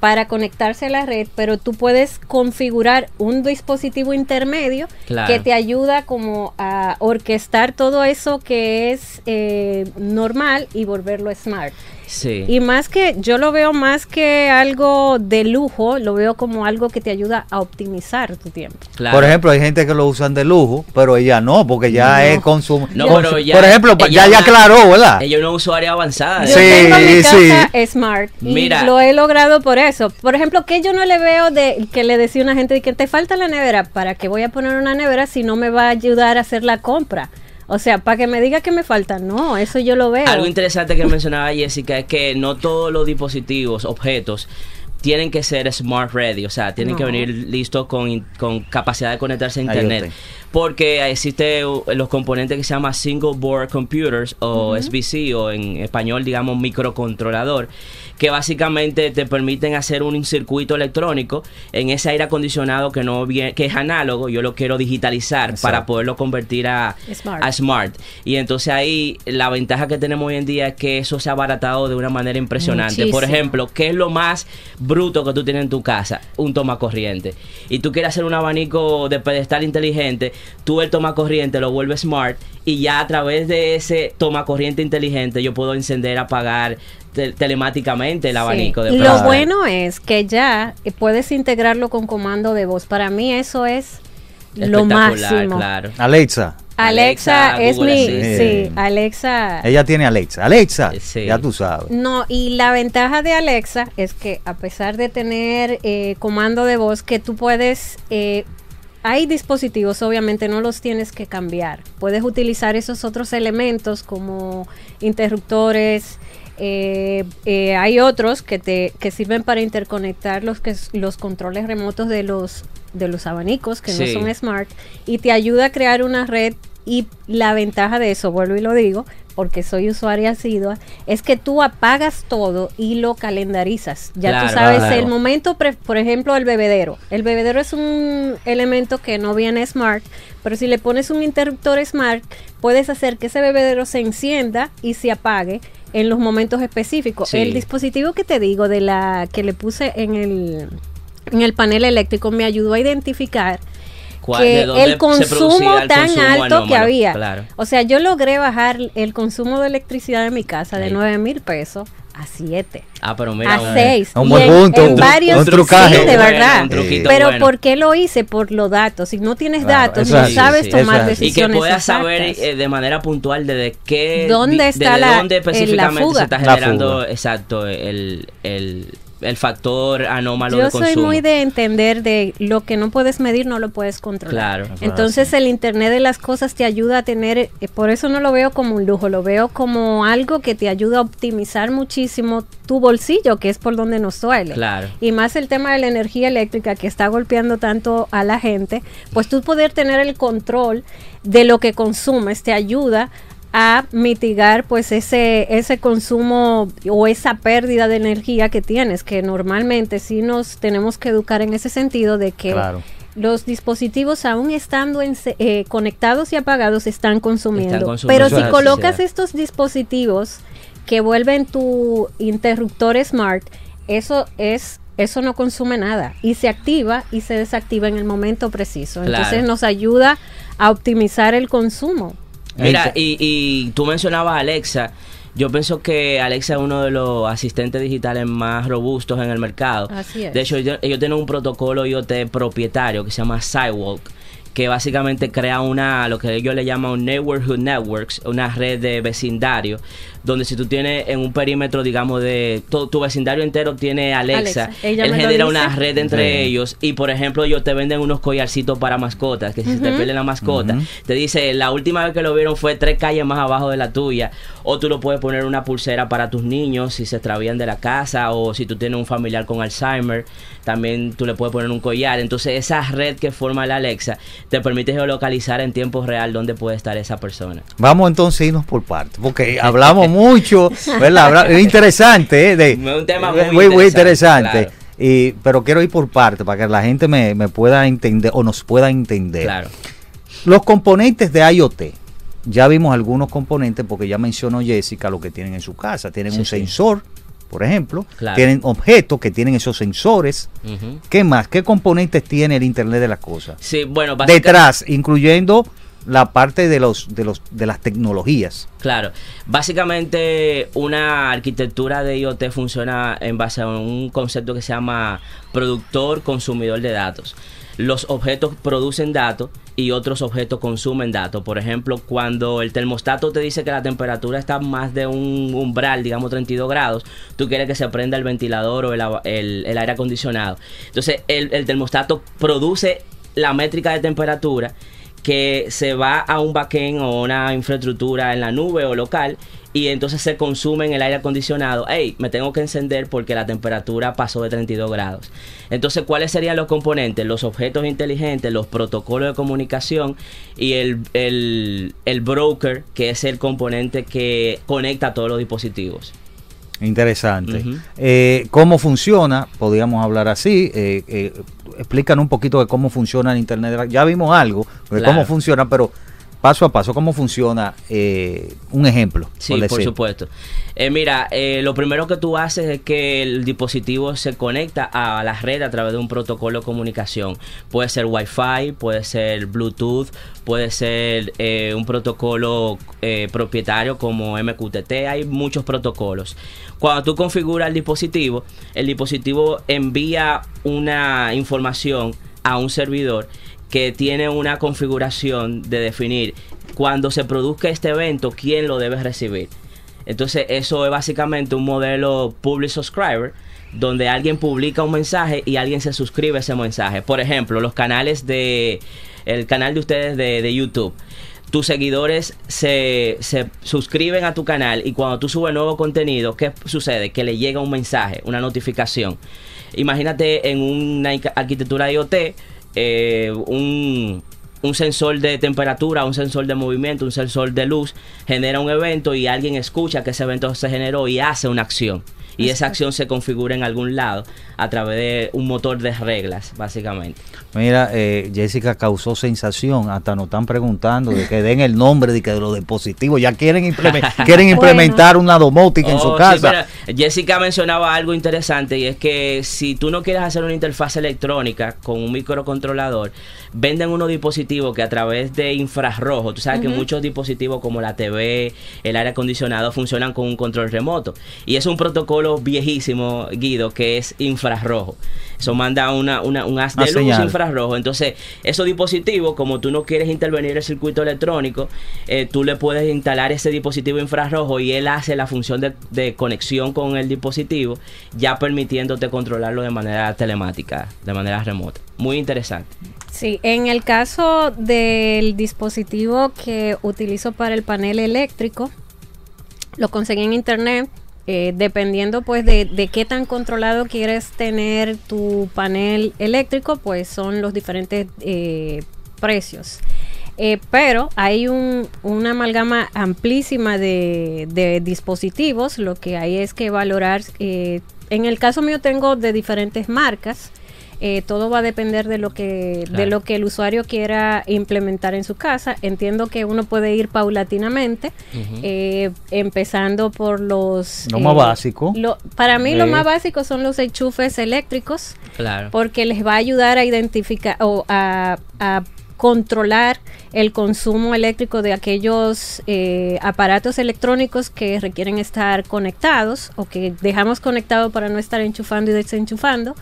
para conectarse a la red, pero tú puedes configurar un dispositivo intermedio Claro. que te ayuda como a orquestar todo eso que es eh, normal y volverlo smart. Sí. Y más que, yo lo veo más que algo de lujo, lo veo como algo que te ayuda a optimizar tu tiempo. claro. Por ejemplo, hay gente que lo usan de lujo, pero ella no, porque ya es consumo. No, consu- pero ya- Por ejemplo, ella ya ya aclaró, ¿verdad? Ella es una usuaria avanzada. Yo Sí, tengo mi sí. casa smart y Mira. lo he logrado por eso. Por ejemplo, que yo no le veo de que le decía a una gente de que te falta la nevera, ¿para qué voy a poner una nevera si no me va a ayudar a hacer la compra? O sea, para que me diga que me falta, no, eso yo lo veo. Algo interesante que mencionaba Jessica es que no todos los dispositivos, objetos, tienen que ser smart ready, o sea, tienen que venir listos con, con capacidad de conectarse a Ahí internet. Porque existe uh, los componentes que se llaman single board computers o SBC o en español digamos microcontrolador, que básicamente te permiten hacer un circuito electrónico en ese aire acondicionado que no vie- que es análogo, yo lo quiero digitalizar para poderlo convertir a Smart. a smart. Y entonces ahí la ventaja que tenemos hoy en día es que eso se ha abaratado de una manera impresionante. Por ejemplo, ¿qué es lo más bruto que tú tienes en tu casa? Un toma corriente. Y tú quieres hacer un abanico de pedestal inteligente, tú el toma corriente lo vuelves smart y ya a través de ese toma corriente inteligente yo puedo encender, apagar te- telemáticamente el Sí. abanico de Lo bueno es que ya puedes integrarlo con comando de voz. Para mí eso es lo máximo. Claro. Alexa. Alexa, Alexa, es Google mi, Assistant. sí, Alexa. Ella tiene Alexa. Alexa, Sí. ya tú sabes. No, y la ventaja de Alexa es que a pesar de tener eh, comando de voz que tú puedes, eh, hay dispositivos, obviamente no los tienes que cambiar. Puedes utilizar esos otros elementos como interruptores. eh, eh, hay otros que te que sirven para interconectar los que los controles remotos de los de los abanicos que Sí. no son smart y te ayuda a crear una red y la ventaja de eso, vuelvo y lo digo, porque soy usuaria asidua, es que tú apagas todo y lo calendarizas. Ya Claro, tú sabes claro. el momento, pre- por ejemplo, el bebedero. El bebedero es un elemento que no viene smart, pero si le pones un interruptor smart, puedes hacer que ese bebedero se encienda y se apague en los momentos específicos. Sí. El dispositivo que te digo de la que le puse en el en el panel eléctrico me ayudó a identificar ¿Cuál- de que dónde el se consumo el tan consumo alto que había. Claro. O sea, yo logré bajar el consumo de electricidad de mi casa de. 9 mil pesos a 7. Ah, pero mira, A un- 6. un buen punto, un- varios, un trucaje. Sí, de Bueno, verdad. un truquito Pero bueno. ¿por qué lo hice? Por los datos. Si no tienes Claro, datos, no así, sabes sí, tomar eso es así. y que decisiones puedas saber eh, de manera puntual desde qué ¿Dónde está la- dónde el- la específicamente fuga? se está La generando fuga. exacto el, el, el factor anómalo Yo de soy consumo. muy de entender de lo que no puedes medir, no lo puedes controlar. Claro. Entonces el Internet de las cosas te ayuda a tener, eh, por eso no lo veo como un lujo, lo veo como algo que te ayuda a optimizar muchísimo tu bolsillo, que es por donde nos duele. Claro. Y más el tema de la energía eléctrica que está golpeando tanto a la gente, pues tú poder tener el control de lo que consumes te ayuda a mitigar pues ese ese consumo o esa pérdida de energía que tienes que normalmente sí nos tenemos que educar en ese sentido de que Claro. los dispositivos aún estando en eh, conectados y apagados están consumiendo, Están consumiendo. Pero si colocas estos dispositivos que vuelven tu interruptor smart eso es eso no consume nada y se activa y se desactiva en el momento preciso. Claro. entonces nos ayuda a optimizar el consumo Mira, y, y tú mencionabas a Alexa. Yo pienso que Alexa es uno de los asistentes digitales más robustos en el mercado. Así es. De hecho, ellos, ellos tienen un protocolo IoT propietario que se llama Sidewalk, que básicamente crea una, lo que ellos le llaman un neighborhood networks, una red de vecindario, donde si tú tienes en un perímetro, digamos, de todo tu vecindario entero tiene Alexa, Alexa, ella él genera una red entre Sí. ellos y, por ejemplo, ellos te venden unos collarcitos para mascotas, que si se te pierde la mascota, te dice, la última vez que lo vieron fue tres calles más abajo de la tuya, o tú lo puedes poner una pulsera para tus niños si se extravían de la casa, o si tú tienes un familiar con Alzheimer, también tú le puedes poner un collar. Entonces esa red que forma la Alexa te permite geolocalizar en tiempo real dónde puede estar esa persona. Vamos entonces a irnos por partes, porque hablamos [LAUGHS] mucho, ¿verdad? Es interesante, ¿eh? De- un tema eh, muy muy interesante. Y, pero quiero ir por partes para que la gente me, me pueda entender o nos pueda entender. Claro. Los componentes de IoT. Ya vimos algunos componentes porque ya mencionó Jessica lo que tienen en su casa. Tienen Sí, un sí. Por ejemplo. Claro. Tienen objetos que tienen esos sensores. Ujú. ¿Qué más? ¿Qué componentes tiene el Internet de las cosas? Sí, bueno, Detrás, incluyendo la parte de los de los de las tecnologías. Claro, básicamente una arquitectura de IoT funciona en base a un concepto que se llama productor consumidor de datos. Los objetos producen datos y otros objetos consumen datos. Por ejemplo, cuando el termostato te dice que la temperatura está más de un umbral, digamos 32 grados, tú quieres que se prenda el ventilador o el, aire acondicionado. Entonces, el, el termostato produce la métrica de temperatura que se va a un backend o una infraestructura en la nube o local y entonces se consume en el aire acondicionado. Hey, me tengo que encender porque la temperatura pasó de 32 grados. Entonces, ¿cuáles serían los componentes? Los objetos inteligentes, los protocolos de comunicación y el, el, el broker, que es el componente que conecta todos los dispositivos. Interesante. Eh, ¿Cómo funciona? Podríamos hablar así. Eh, eh, explícanos un poquito de cómo funciona el Internet. Ya vimos algo de Claro. cómo funciona, pero paso a paso, ¿cómo funciona? Eh, un ejemplo. Sí, por, supuesto. Eh, mira, eh, lo primero que tú haces es que el dispositivo se conecta a la red a través de un protocolo de comunicación. Puede ser Wi-Fi, puede ser Bluetooth, puede ser un protocolo propietario como MQTT. Hay muchos protocolos. Cuando tú configuras el dispositivo, el dispositivo envía una información a un servidor que tiene una configuración de definir cuando se produzca este evento, quién lo debe recibir. Entonces, eso es básicamente un modelo public subscriber, donde alguien publica un mensaje y alguien se suscribe a ese mensaje. Por ejemplo, los canales de. El canal de ustedes de, de YouTube. Tus seguidores se, se suscriben a tu canal y cuando tú subes nuevo contenido, ¿qué sucede? Que le llega un mensaje, una notificación. Imagínate en una arquitectura IoT, eh, un, un sensor de temperatura, un sensor de movimiento, un sensor de luz, genera un evento y alguien escucha que ese evento se generó y hace una acción. Y esa acción se configura en algún lado a través de un motor de reglas, básicamente. Mira, eh, Jessica causó sensación. Hasta nos están preguntando de que den el nombre de, que de los dispositivos. Ya quieren, implemen- [LAUGHS] quieren implementar una domótica en su Oh, sí, casa. Jessica mencionaba algo interesante y es que si tú no quieres hacer una interfaz electrónica con un microcontrolador, venden unos dispositivos que a través de infrarrojo, tú sabes que muchos dispositivos como la TV, el aire acondicionado funcionan con un control remoto y es un protocolo viejísimo, Guido, que es infrarrojo. Eso manda una, una- un haz de luz señal. infrarrojo. Entonces, esos dispositivos, como tú no quieres intervenir el circuito electrónico, eh, tú le puedes instalar ese dispositivo infrarrojo y él hace la función de, de conexión con el dispositivo, ya permitiéndote controlarlo de manera telemática, de manera remota. Muy interesante. Sí, en el caso del dispositivo que utilizo para el panel eléctrico, lo conseguí en internet. eh, dependiendo pues de, de qué tan controlado quieres tener tu panel eléctrico, pues son los diferentes eh, precios. Eh, pero hay un, una amalgama amplísima de, de dispositivos. Lo que hay es que valorar. en el caso mío tengo de diferentes marcas. Eh, todo va a depender de lo que de lo que el usuario quiera implementar en su casa. Entiendo que uno puede ir paulatinamente, eh, empezando por los Lo más básico. lo- para mí lo Eh. más básico son los enchufes eléctricos Claro. porque les va a ayudar a identificar o a, a controlar el consumo eléctrico de aquellos eh, aparatos electrónicos que requieren estar conectados o que dejamos conectados para no estar enchufando y desenchufando.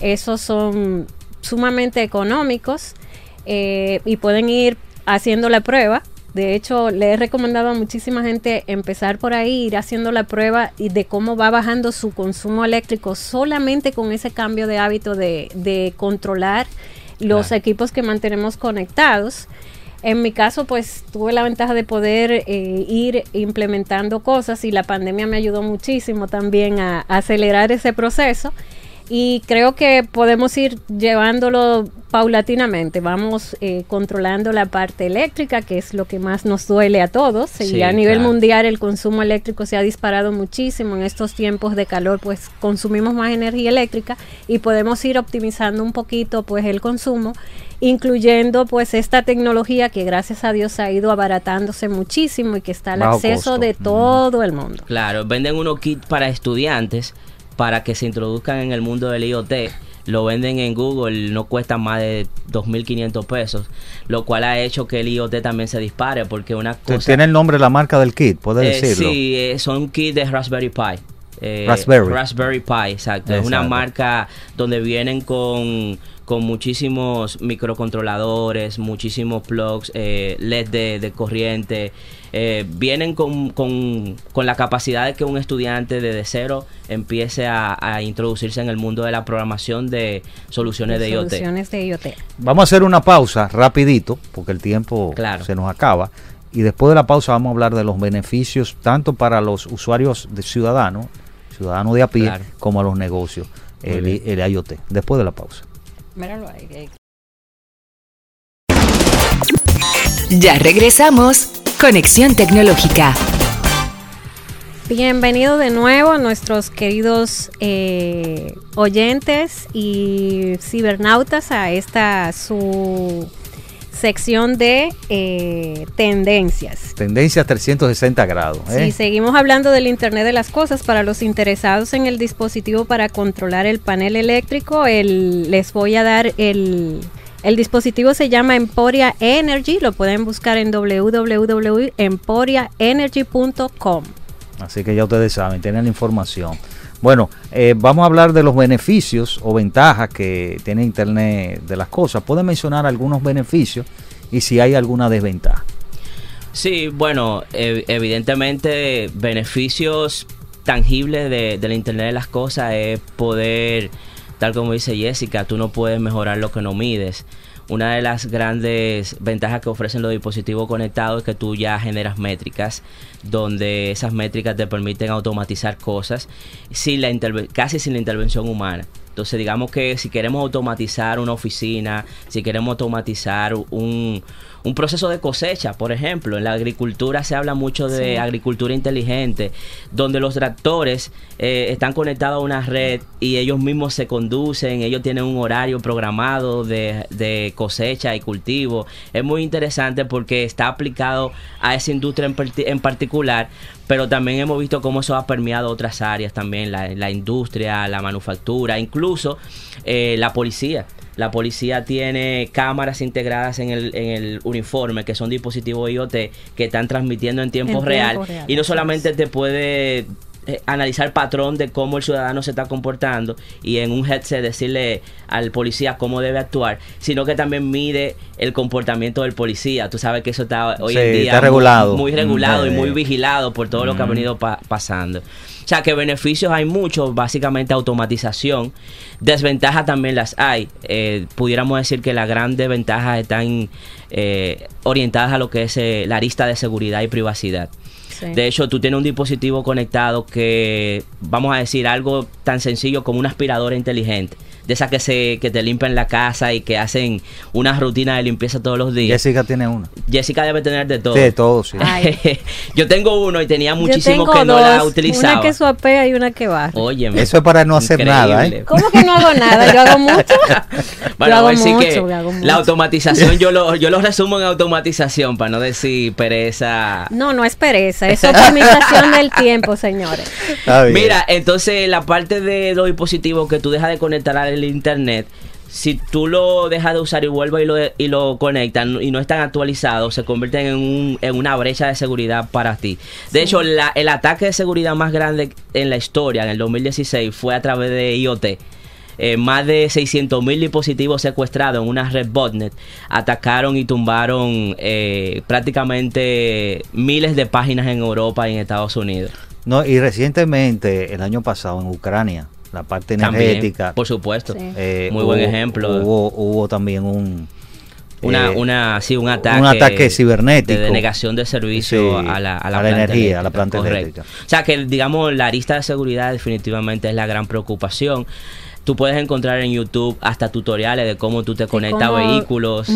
Esos son sumamente económicos eh, y pueden ir haciendo la prueba. De hecho, le he recomendado a muchísima gente empezar por ahí, ir haciendo la prueba y de cómo va bajando su consumo eléctrico solamente con ese cambio de hábito de, de controlar los Claro. equipos que mantenemos conectados. En mi caso, pues tuve la ventaja de poder eh, ir implementando cosas y la pandemia me ayudó muchísimo también a, a acelerar ese proceso. Y creo que podemos ir llevándolo paulatinamente. Vamos eh, controlando la parte eléctrica, que es lo que más nos duele a todos. Sí, y a nivel claro. mundial el consumo eléctrico se ha disparado muchísimo. En estos tiempos de calor, pues consumimos más energía eléctrica y podemos ir optimizando un poquito pues el consumo, incluyendo pues esta tecnología que gracias a Dios ha ido abaratándose muchísimo y que está al Bajo acceso costo. de todo el mundo. Claro, venden unos kits para estudiantes para que se introduzcan en el mundo del IoT. Lo venden en Google, no cuesta más de 2.500 pesos, lo cual ha hecho que el IoT también se dispare, porque una cosa... Tiene el nombre de la marca del kit, puedes Eh, decirlo. Sí, eh, son kits de Raspberry Pi. Eh, Raspberry. Raspberry Pi, exacto. Es una marca donde vienen con, con muchísimos microcontroladores, muchísimos plugs, eh, LED de, de corriente. Eh, vienen con, con- con la capacidad de que un estudiante desde cero empiece a, a introducirse en el mundo de la programación de soluciones de IoT. Soluciones de IoT. Vamos a hacer una pausa rapidito, porque el tiempo Claro. se nos acaba. Y después de la pausa vamos a hablar de los beneficios tanto para los usuarios de ciudadanos, ciudadanos de a pie, Claro. como a los negocios, el, el IoT. Después de la pausa. Míralo ahí, ahí. Ya regresamos. Conexión Tecnológica. Bienvenido de nuevo a nuestros queridos eh, oyentes y cibernautas a esta su sección de eh, tendencias. Tendencias 360 grados. ¿eh? Si seguimos hablando del Internet de las Cosas, para los interesados en el dispositivo para controlar el panel eléctrico, el- les voy a dar el, el dispositivo se llama Emporia Energy, lo pueden buscar en www.emporiaenergy.com. Así que ya ustedes saben, tienen la información. Bueno, eh, vamos a hablar de los beneficios o ventajas que tiene Internet de las cosas. ¿Pueden mencionar algunos beneficios y si hay alguna desventaja? Sí, bueno, ev- evidentemente beneficios tangibles de, del Internet de las Cosas es poder, tal como dice Jessica, tú no puedes mejorar lo que no mides. Una de las grandes ventajas que ofrecen los dispositivos conectados es que tú ya generas métricas, donde esas métricas te permiten automatizar cosas sin la casi sin la intervención humana. Entonces digamos que si queremos automatizar una oficina, si queremos automatizar un, un proceso de cosecha, por ejemplo, en la agricultura se habla mucho de Sí. agricultura inteligente, donde los tractores eh, están conectados a una red y ellos mismos se conducen, ellos tienen un horario programado de, de cosecha y cultivo. Es muy interesante porque está aplicado a esa industria en, en particular, pero también hemos visto cómo eso ha permeado otras áreas también, la, la industria, la manufactura, incluso eh, la policía. La policía tiene cámaras integradas en el, en el uniforme, que son dispositivos IoT, que están transmitiendo en tiempo, En real. tiempo real, Y no solamente te puede eh, analizar el patrón de cómo el ciudadano se está comportando y en un headset decirle al policía cómo debe actuar, sino que también mide el comportamiento del policía. Tú sabes que eso está hoy Sí, en día muy- regulado. muy, regulado Mm, y muy vigilado por todo lo que ha Mm. venido pa- pasando. O sea que beneficios hay muchos, básicamente automatización. Desventajas también las hay. Eh, pudiéramos decir que las grandes ventajas están eh, orientadas a lo que es eh, la arista de seguridad y privacidad. De hecho, tú tienes un dispositivo conectado que, vamos a decir, algo tan sencillo como una aspiradora inteligente. De esas que se que te limpian la casa y que hacen una rutina de limpieza todos los días. Jessica tiene una. Jessica debe tener de todo. De todo, sí. [LAUGHS] Yo tengo uno y tenía muchísimo que no la utilizaba. Una que suapea y una que va. Oye, Eso es para no hacer nada, ¿eh? ¿Cómo que no hago nada? Yo hago mucho. [LAUGHS] Bueno, yo hago voy a decir mucho, que yo hago mucho. la automatización yo lo, yo lo [LAUGHS] resumo en automatización para no decir pereza. No, no es pereza, es optimización del tiempo, señores. Mira, entonces la parte de los dispositivos que tú dejas de conectar al internet, si tú lo dejas de usar y vuelves y lo, y lo conectas y no están actualizados, se convierten en, un, en una brecha de seguridad para ti. De Sí. hecho, la- el ataque de seguridad más grande en la historia, en el 2016, fue a través de IoT. Eh, más de 600 mil dispositivos secuestrados en una red botnet atacaron y tumbaron eh, prácticamente miles de páginas en Europa y en Estados Unidos. No, y recientemente, el año pasado, en Ucrania, la parte También, energética. por supuesto. eh, Muy hubo- buen ejemplo. Hubo, hubo también un. Una, eh, una, sí, un ataque, un ataque cibernético. de denegación de servicio Sí, a la, a la a la planta energía, a la eléctrica, planta correcto. eléctrica. O sea que, digamos, la arista de seguridad definitivamente es la gran preocupación. Tú puedes encontrar en YouTube hasta tutoriales de cómo tú te conectas a vehículos,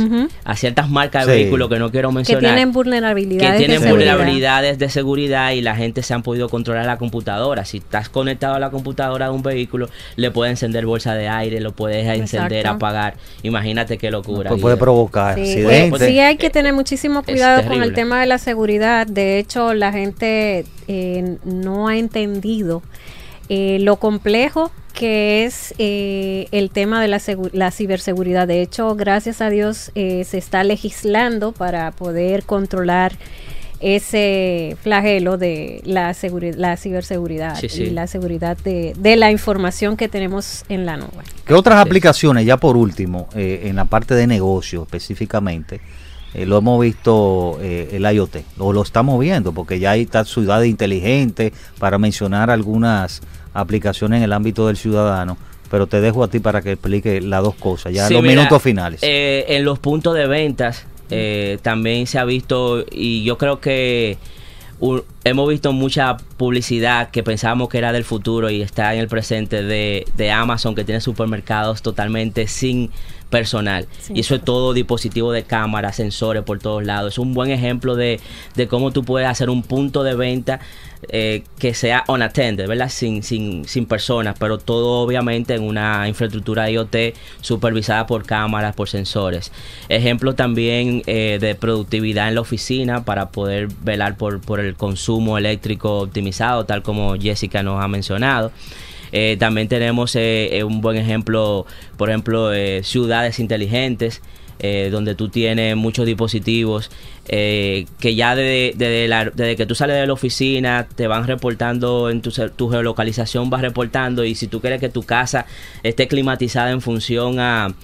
a ciertas marcas de Sí. vehículos que no quiero Que mencionar. tienen vulnerabilidades. que tienen de seguridad. vulnerabilidades de seguridad y la gente se han podido controlar la computadora. Si estás conectado a la computadora de un vehículo, le puedes encender bolsa de aire, lo puedes encender, Exacto. apagar. Imagínate qué locura. Pues puede provocar Sí, accidentes. eh, sí hay que tener muchísimo cuidado con el tema de la seguridad. De hecho, la gente eh, no ha entendido eh, lo complejo que es eh, el tema de la, segu- la ciberseguridad. De hecho, gracias a Dios eh, se está legislando para poder controlar ese flagelo de la, la ciberseguridad Sí, sí. y la seguridad de, de la información que tenemos en la nube. ¿Qué otras aplicaciones, ya por último, eh, en la parte de negocio específicamente, eh, lo hemos visto eh, el IoT, o lo estamos viendo, porque ya hay está ciudad inteligente, para mencionar algunas aplicaciones en el ámbito del ciudadano, pero te dejo a ti para que explique las dos cosas, ya Sí, los mira, minutos finales. eh, en los puntos de ventas eh, también se ha visto y yo creo que hemos visto mucha publicidad que pensábamos que era del futuro y está en el presente de, de Amazon que tiene supermercados totalmente sin personal. Y eso es todo dispositivo de cámara, sensores por todos lados. Es un buen ejemplo de, de cómo tú puedes hacer un punto de venta eh, que sea unattended, ¿verdad? Sin, sin, sin personas, pero todo obviamente en una infraestructura IoT supervisada por cámaras, por sensores. Ejemplo también eh, de productividad en la oficina para poder velar por, por el consumo eléctrico optimizado, tal como Jessica nos ha mencionado. Eh, también tenemos eh, eh, un buen ejemplo, por ejemplo, eh, ciudades inteligentes, eh, donde tú tienes muchos dispositivos eh, que ya desde, desde desde que tú sales de la oficina te van reportando en tu, tu geolocalización, vas reportando y si tú quieres que tu casa esté climatizada en función a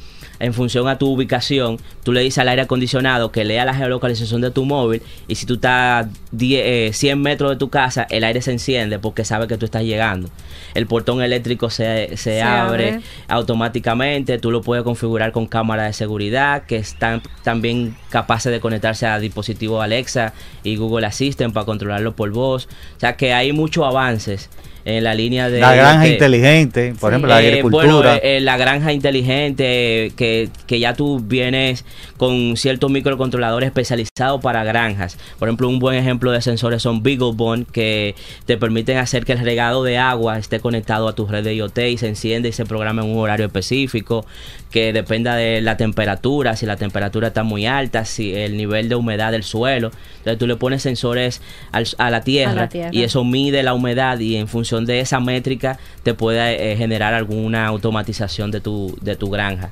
en función a tu ubicación, tú le dices al aire acondicionado que lea la geolocalización de tu móvil y si tú estás 10, eh, 100 metros de tu casa, el aire se enciende porque sabe que tú estás llegando. El portón eléctrico se, se, Se abre, abre. automáticamente, tú lo puedes configurar con cámaras de seguridad que están también capaces de conectarse a dispositivos Alexa y Google Assistant para controlarlo por voz. O sea que hay muchos avances en la línea de... la granja de- inteligente, por ejemplo, la eh, agricultura. Bueno, eh, eh, la granja inteligente, que, que ya tú vienes con ciertos microcontroladores especializados para granjas. Por ejemplo, un buen ejemplo de sensores son BeagleBone, que te permiten hacer que el regado de agua esté conectado a tu red de IoT y se enciende y se programa en un horario específico, que dependa de la temperatura, si la temperatura está muy alta, si el nivel de humedad del suelo. Entonces tú le pones sensores al- a, la tierra, tierra. y eso mide la humedad y en función de esa métrica te puede eh, generar alguna automatización de tu, de tu granja.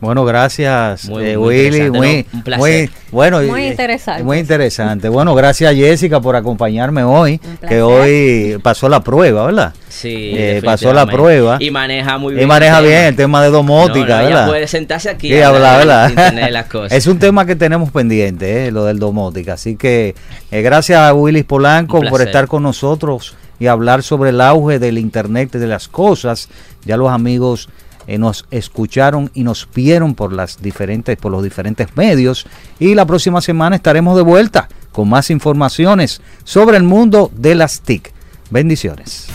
Bueno, gracias, Muy- eh, muy Willy. interesante, Muy, ¿no? Un placer. muy- bueno, Muy y- interesante. Muy interesante. Bueno, gracias Jessica por acompañarme hoy, que hoy pasó la prueba, ¿verdad? Sí, Eh, pasó la prueba. Y maneja muy bien. Y maneja el tema. bien el tema de domótica, No, no, ella ¿verdad? puede sentarse aquí Sí, y hablar, hablar ¿verdad? sin tener las cosas. Es un tema que tenemos pendiente, ¿eh? lo del domótica. Así que eh, gracias a Willis Polanco por estar con nosotros y hablar sobre el auge del Internet de las cosas. Ya los amigos eh, nos escucharon y nos vieron por las diferentes, por los diferentes medios. Y la próxima semana estaremos de vuelta con más informaciones sobre el mundo de las TIC. Bendiciones.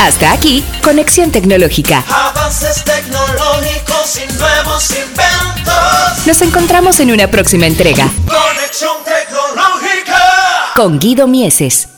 Hasta aquí, Conexión Tecnológica. Avanzando nuevos inventos. Nos encontramos en una próxima entrega Conexión tecnológica. con Guido Mieses.